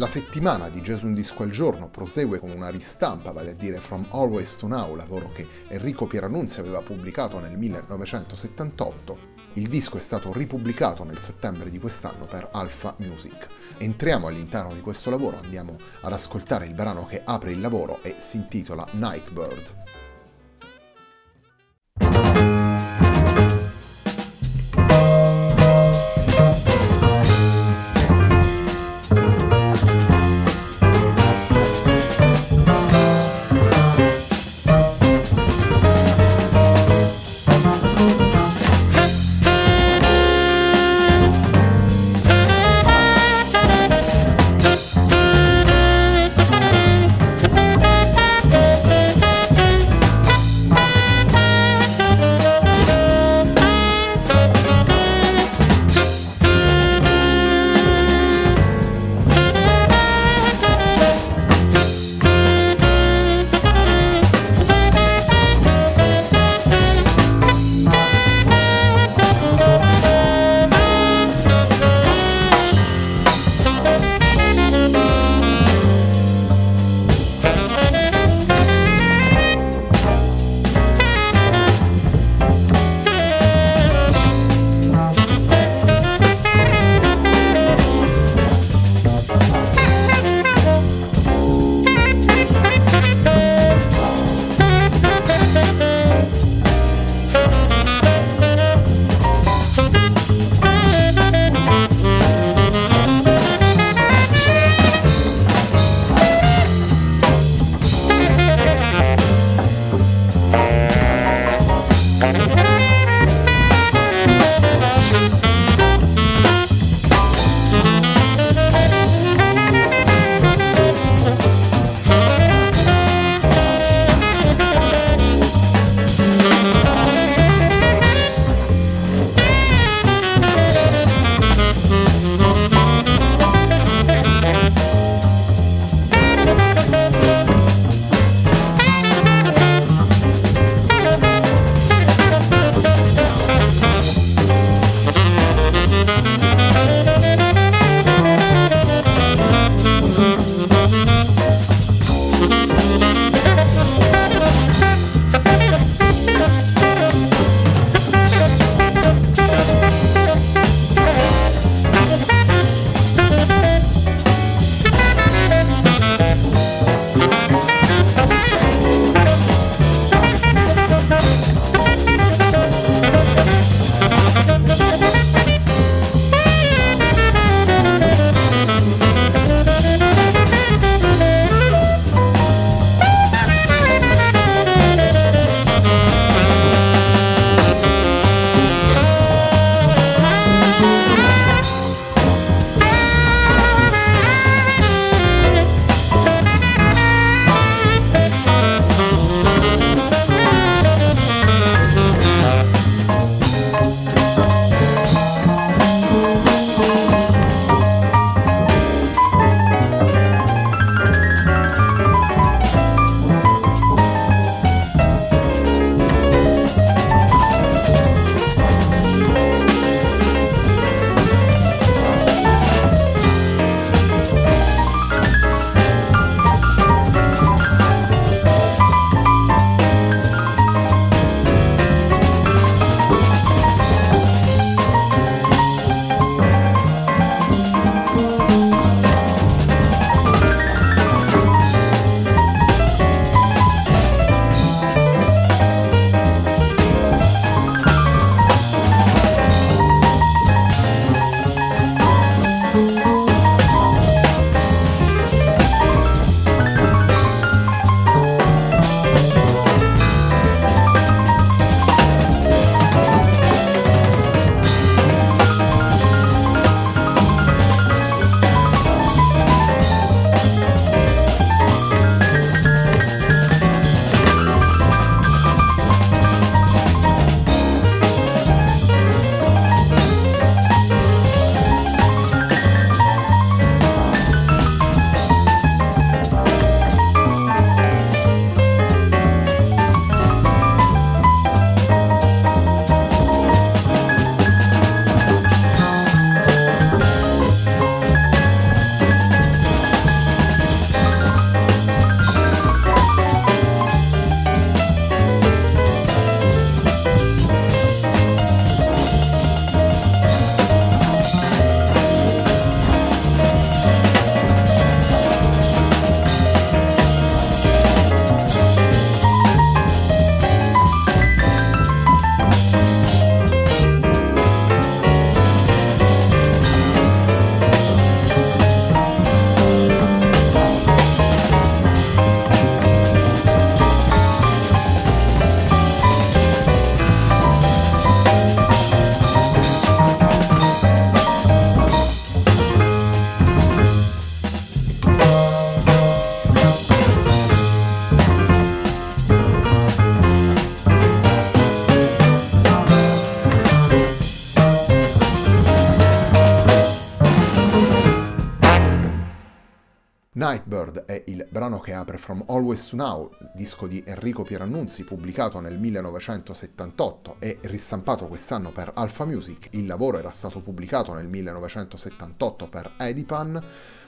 La settimana di Gesù un disco al giorno prosegue con una ristampa, vale a dire From Always to Now, lavoro che Enrico Pieranunzi aveva pubblicato nel 1978. Il disco è stato ripubblicato nel settembre di quest'anno per Alpha Music. Entriamo all'interno di questo lavoro, andiamo ad ascoltare il brano che apre il lavoro e si intitola Nightbird. Brano che apre From Always to Now, disco di Enrico Pierannunzi pubblicato nel 1978 e ristampato quest'anno per Alpha Music. Il lavoro era stato pubblicato nel 1978 per Edipan.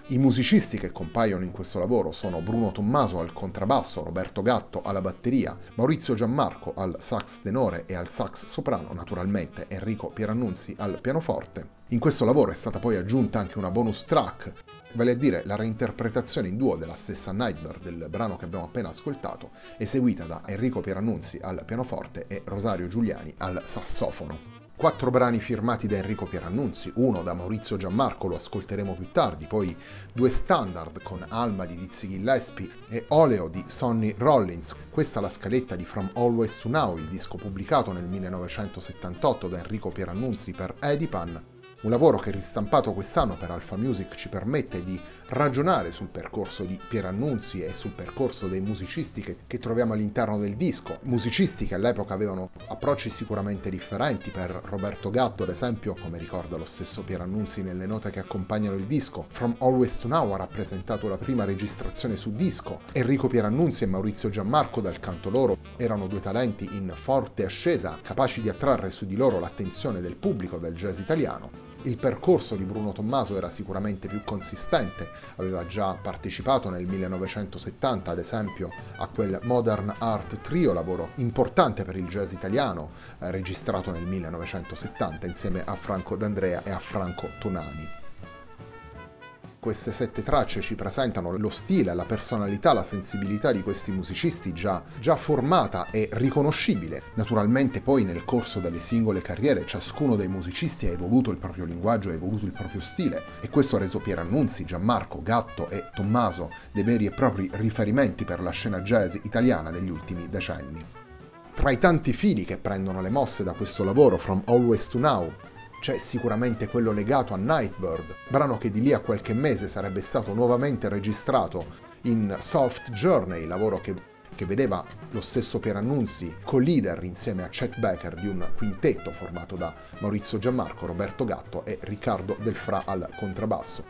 I musicisti che compaiono in questo lavoro sono Bruno Tommaso al contrabbasso, Roberto Gatto alla batteria, Maurizio Giammarco al sax tenore e al sax soprano, naturalmente Enrico Pierannunzi al pianoforte. In questo lavoro è stata poi aggiunta anche una bonus track vale a dire la reinterpretazione in duo della stessa Nightmare del brano che abbiamo appena ascoltato, eseguita da Enrico Pierannunzi al pianoforte e Rosario Giuliani al sassofono. Quattro brani firmati da Enrico Pierannunzi, uno da Maurizio Giammarco, lo ascolteremo più tardi, poi due standard con Alma di Dizzy Gillespie e Oleo di Sonny Rollins. Questa è la scaletta di From Always to Now, il disco pubblicato nel 1978 da Enrico Pierannunzi per Edipan, un lavoro che ristampato quest'anno per Alpha Music ci permette di ragionare sul percorso di Pierannunzi e sul percorso dei musicisti che, che, troviamo all'interno del disco. Musicisti che all'epoca avevano approcci sicuramente differenti. Per Roberto Gatto, ad esempio, come ricorda lo stesso Pierannunzi nelle note che accompagnano il disco, From Always to Now ha rappresentato la prima registrazione su disco. Enrico Pierannunzi e Maurizio Giammarco, dal canto loro, erano due talenti in forte ascesa, capaci di attrarre su di loro l'attenzione del pubblico del jazz italiano. Il percorso di Bruno Tommaso era sicuramente più consistente, aveva già partecipato nel 1970 ad esempio a quel Modern Art Trio, lavoro importante per il jazz italiano, eh, registrato nel 1970 insieme a Franco D'Andrea e a Franco Tonani queste sette tracce ci presentano lo stile, la personalità, la sensibilità di questi musicisti già, già formata e riconoscibile. Naturalmente poi nel corso delle singole carriere ciascuno dei musicisti ha evoluto il proprio linguaggio, ha evoluto il proprio stile e questo ha reso Pierannunzi, Gianmarco, Gatto e Tommaso dei veri e propri riferimenti per la scena jazz italiana degli ultimi decenni. Tra i tanti fili che prendono le mosse da questo lavoro, From Always to Now, c'è sicuramente quello legato a Nightbird, brano che di lì a qualche mese sarebbe stato nuovamente registrato in Soft Journey, lavoro che, che vedeva lo stesso Pierannunzi co-leader insieme a Chet Becker di un quintetto formato da Maurizio Giammarco, Roberto Gatto e Riccardo Delfra al contrabbasso.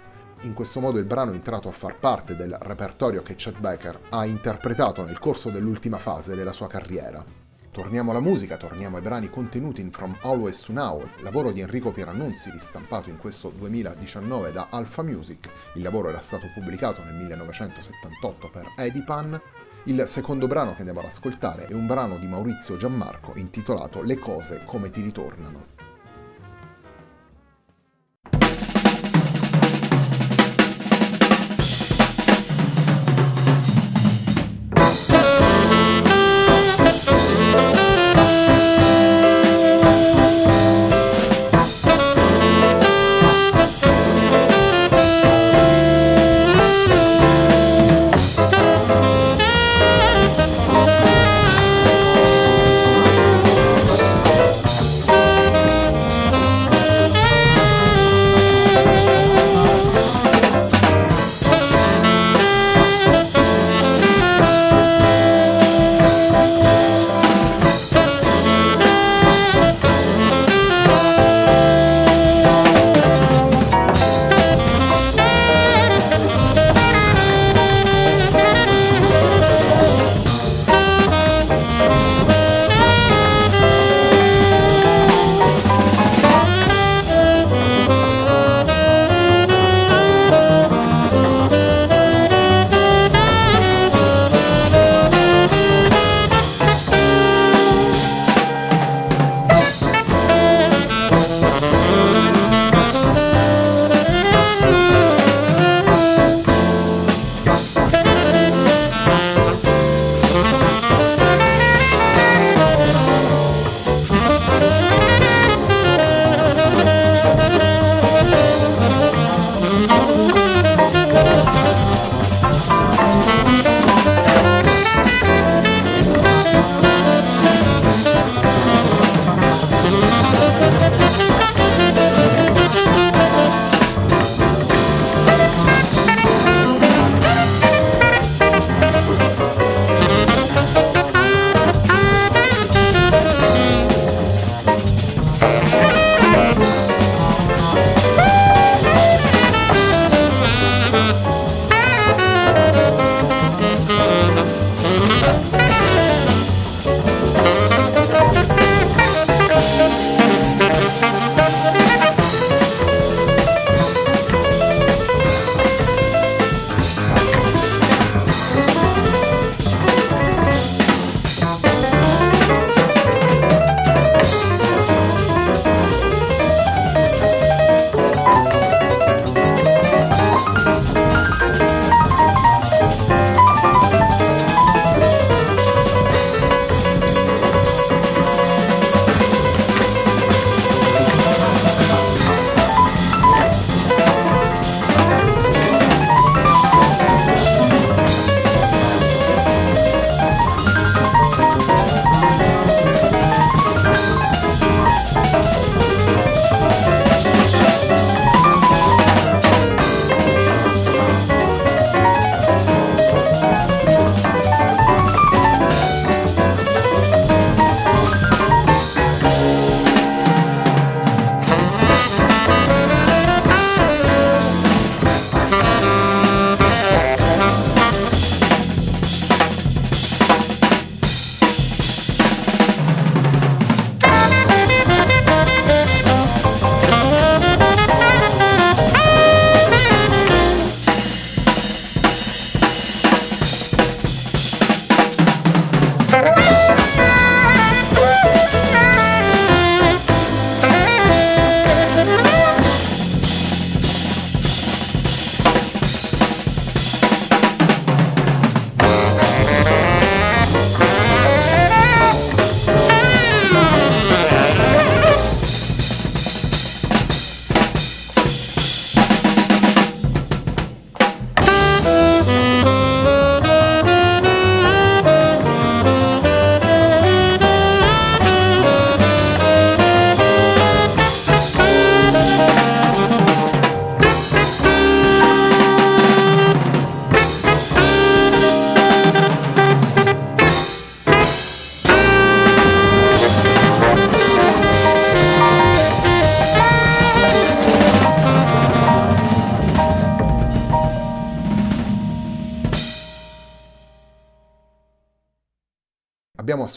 In questo modo il brano è entrato a far parte del repertorio che Chet Becker ha interpretato nel corso dell'ultima fase della sua carriera. Torniamo alla musica, torniamo ai brani contenuti in From Always to Now, lavoro di Enrico Pierannunzi ristampato in questo 2019 da Alpha Music. Il lavoro era stato pubblicato nel 1978 per Edipan. Il secondo brano che andiamo ad ascoltare è un brano di Maurizio Giammarco intitolato Le cose come ti ritornano.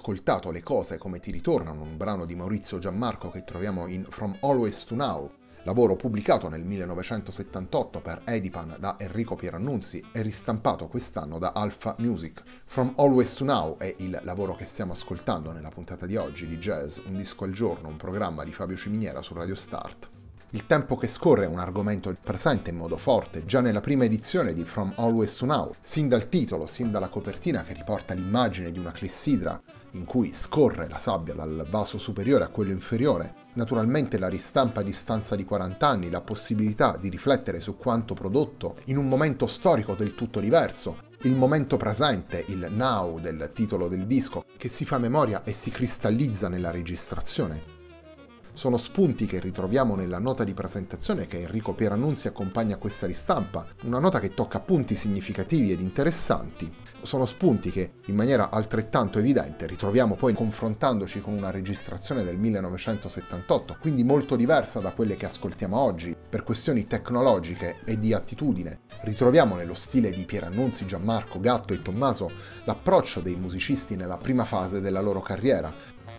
Ascoltato le cose come ti ritornano, un brano di Maurizio Giammarco che troviamo in From Always to Now, lavoro pubblicato nel 1978 per Edipan da Enrico Pierannunzi e ristampato quest'anno da Alpha Music. From Always to Now è il lavoro che stiamo ascoltando nella puntata di oggi di Jazz, un disco al giorno, un programma di Fabio Ciminiera su Radio Start. Il tempo che scorre è un argomento presente in modo forte già nella prima edizione di From Always to Now, sin dal titolo, sin dalla copertina che riporta l'immagine di una clessidra in cui scorre la sabbia dal vaso superiore a quello inferiore, naturalmente la ristampa a distanza di 40 anni, la possibilità di riflettere su quanto prodotto in un momento storico del tutto diverso, il momento presente, il now del titolo del disco, che si fa memoria e si cristallizza nella registrazione. Sono spunti che ritroviamo nella nota di presentazione che Enrico Pierannunzi accompagna a questa ristampa, una nota che tocca punti significativi ed interessanti, sono spunti che in maniera altrettanto evidente ritroviamo poi confrontandoci con una registrazione del 1978, quindi molto diversa da quelle che ascoltiamo oggi. Per questioni tecnologiche e di attitudine. Ritroviamo nello stile di Pierannunzi, Gianmarco, Gatto e Tommaso l'approccio dei musicisti nella prima fase della loro carriera,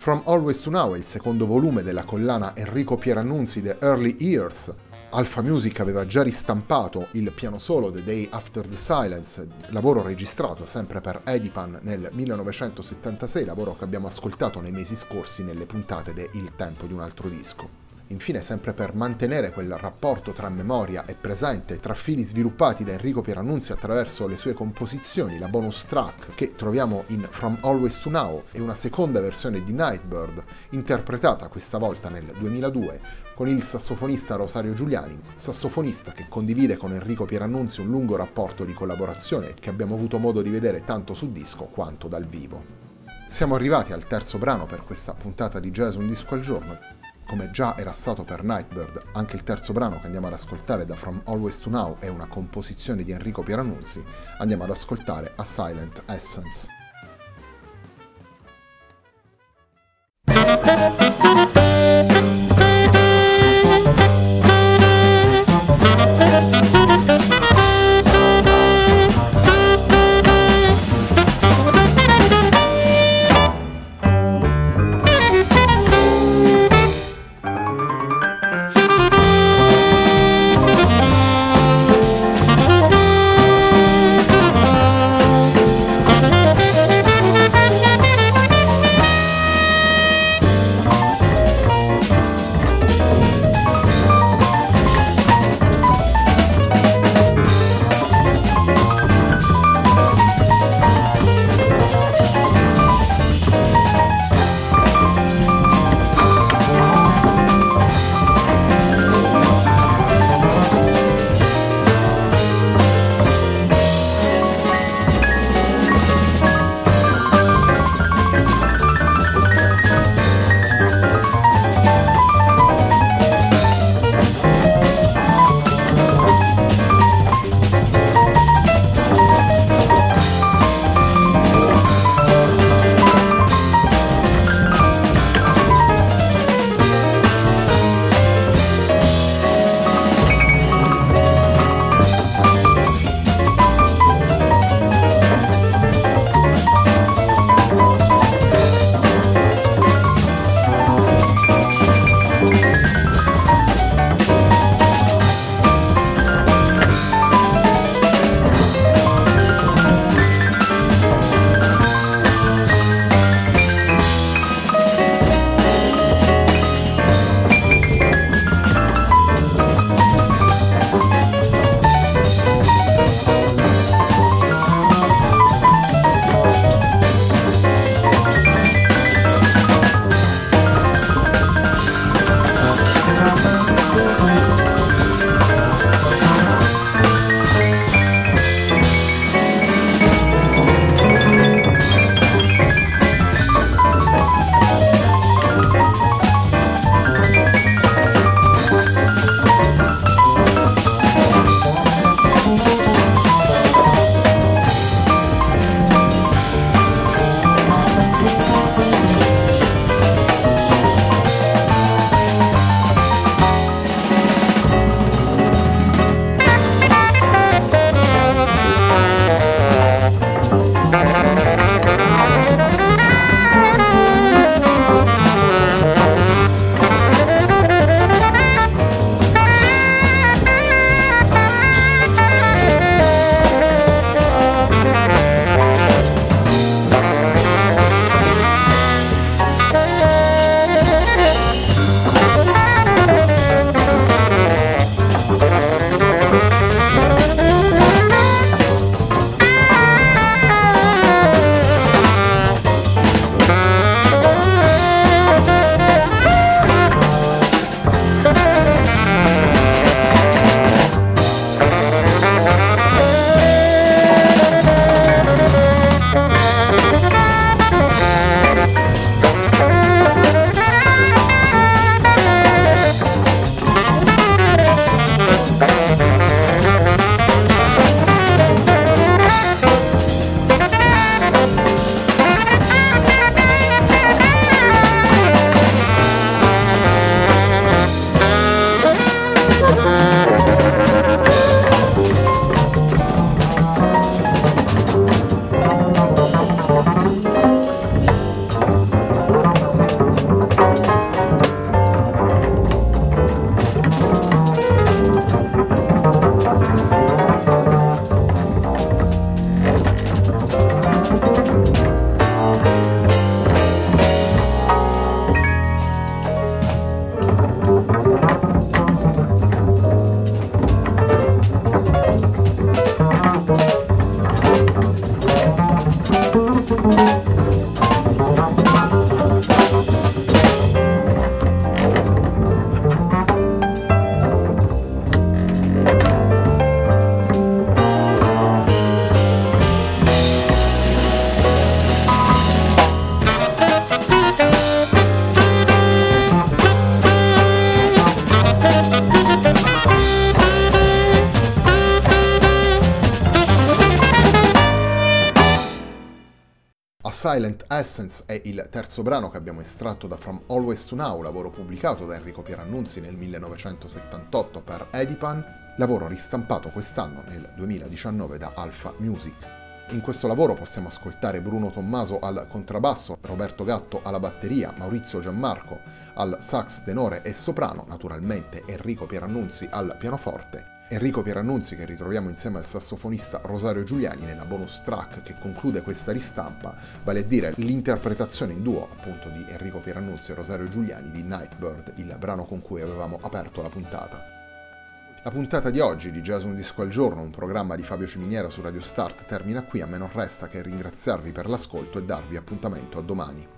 From Always to Now è il secondo volume della collana Enrico Pierannunzi The Early Years, Alpha Music aveva già ristampato il piano solo The Day After the Silence, lavoro registrato sempre per Edipan nel 1976, lavoro che abbiamo ascoltato nei mesi scorsi nelle puntate de Il tempo di un altro disco. Infine, sempre per mantenere quel rapporto tra memoria e presente, tra fili sviluppati da Enrico Pierannunzi attraverso le sue composizioni, la bonus track che troviamo in From Always to Now e una seconda versione di Nightbird, interpretata questa volta nel 2002 con il sassofonista Rosario Giuliani, sassofonista che condivide con Enrico Pierannunzi un lungo rapporto di collaborazione che abbiamo avuto modo di vedere tanto su disco quanto dal vivo. Siamo arrivati al terzo brano per questa puntata di Jazz Un Disco al Giorno come già era stato per Nightbird, anche il terzo brano che andiamo ad ascoltare da From Always to Now è una composizione di Enrico Pieranunzi, andiamo ad ascoltare A Silent Essence. Silent Essence è il terzo brano che abbiamo estratto da From Always to Now, lavoro pubblicato da Enrico Pierannunzi nel 1978 per Edipan, lavoro ristampato quest'anno nel 2019 da Alpha Music. In questo lavoro possiamo ascoltare Bruno Tommaso al contrabbasso, Roberto Gatto alla batteria, Maurizio Gianmarco al sax tenore e soprano, naturalmente Enrico Pierannunzi al pianoforte Enrico Pierannunzi che ritroviamo insieme al sassofonista Rosario Giuliani nella bonus track che conclude questa ristampa, vale a dire l'interpretazione in duo appunto di Enrico Pierannunzi e Rosario Giuliani di Nightbird, il brano con cui avevamo aperto la puntata. La puntata di oggi di Jazz Un Disco al Giorno, un programma di Fabio Ciminiera su Radio Start, termina qui, a me non resta che ringraziarvi per l'ascolto e darvi appuntamento a domani.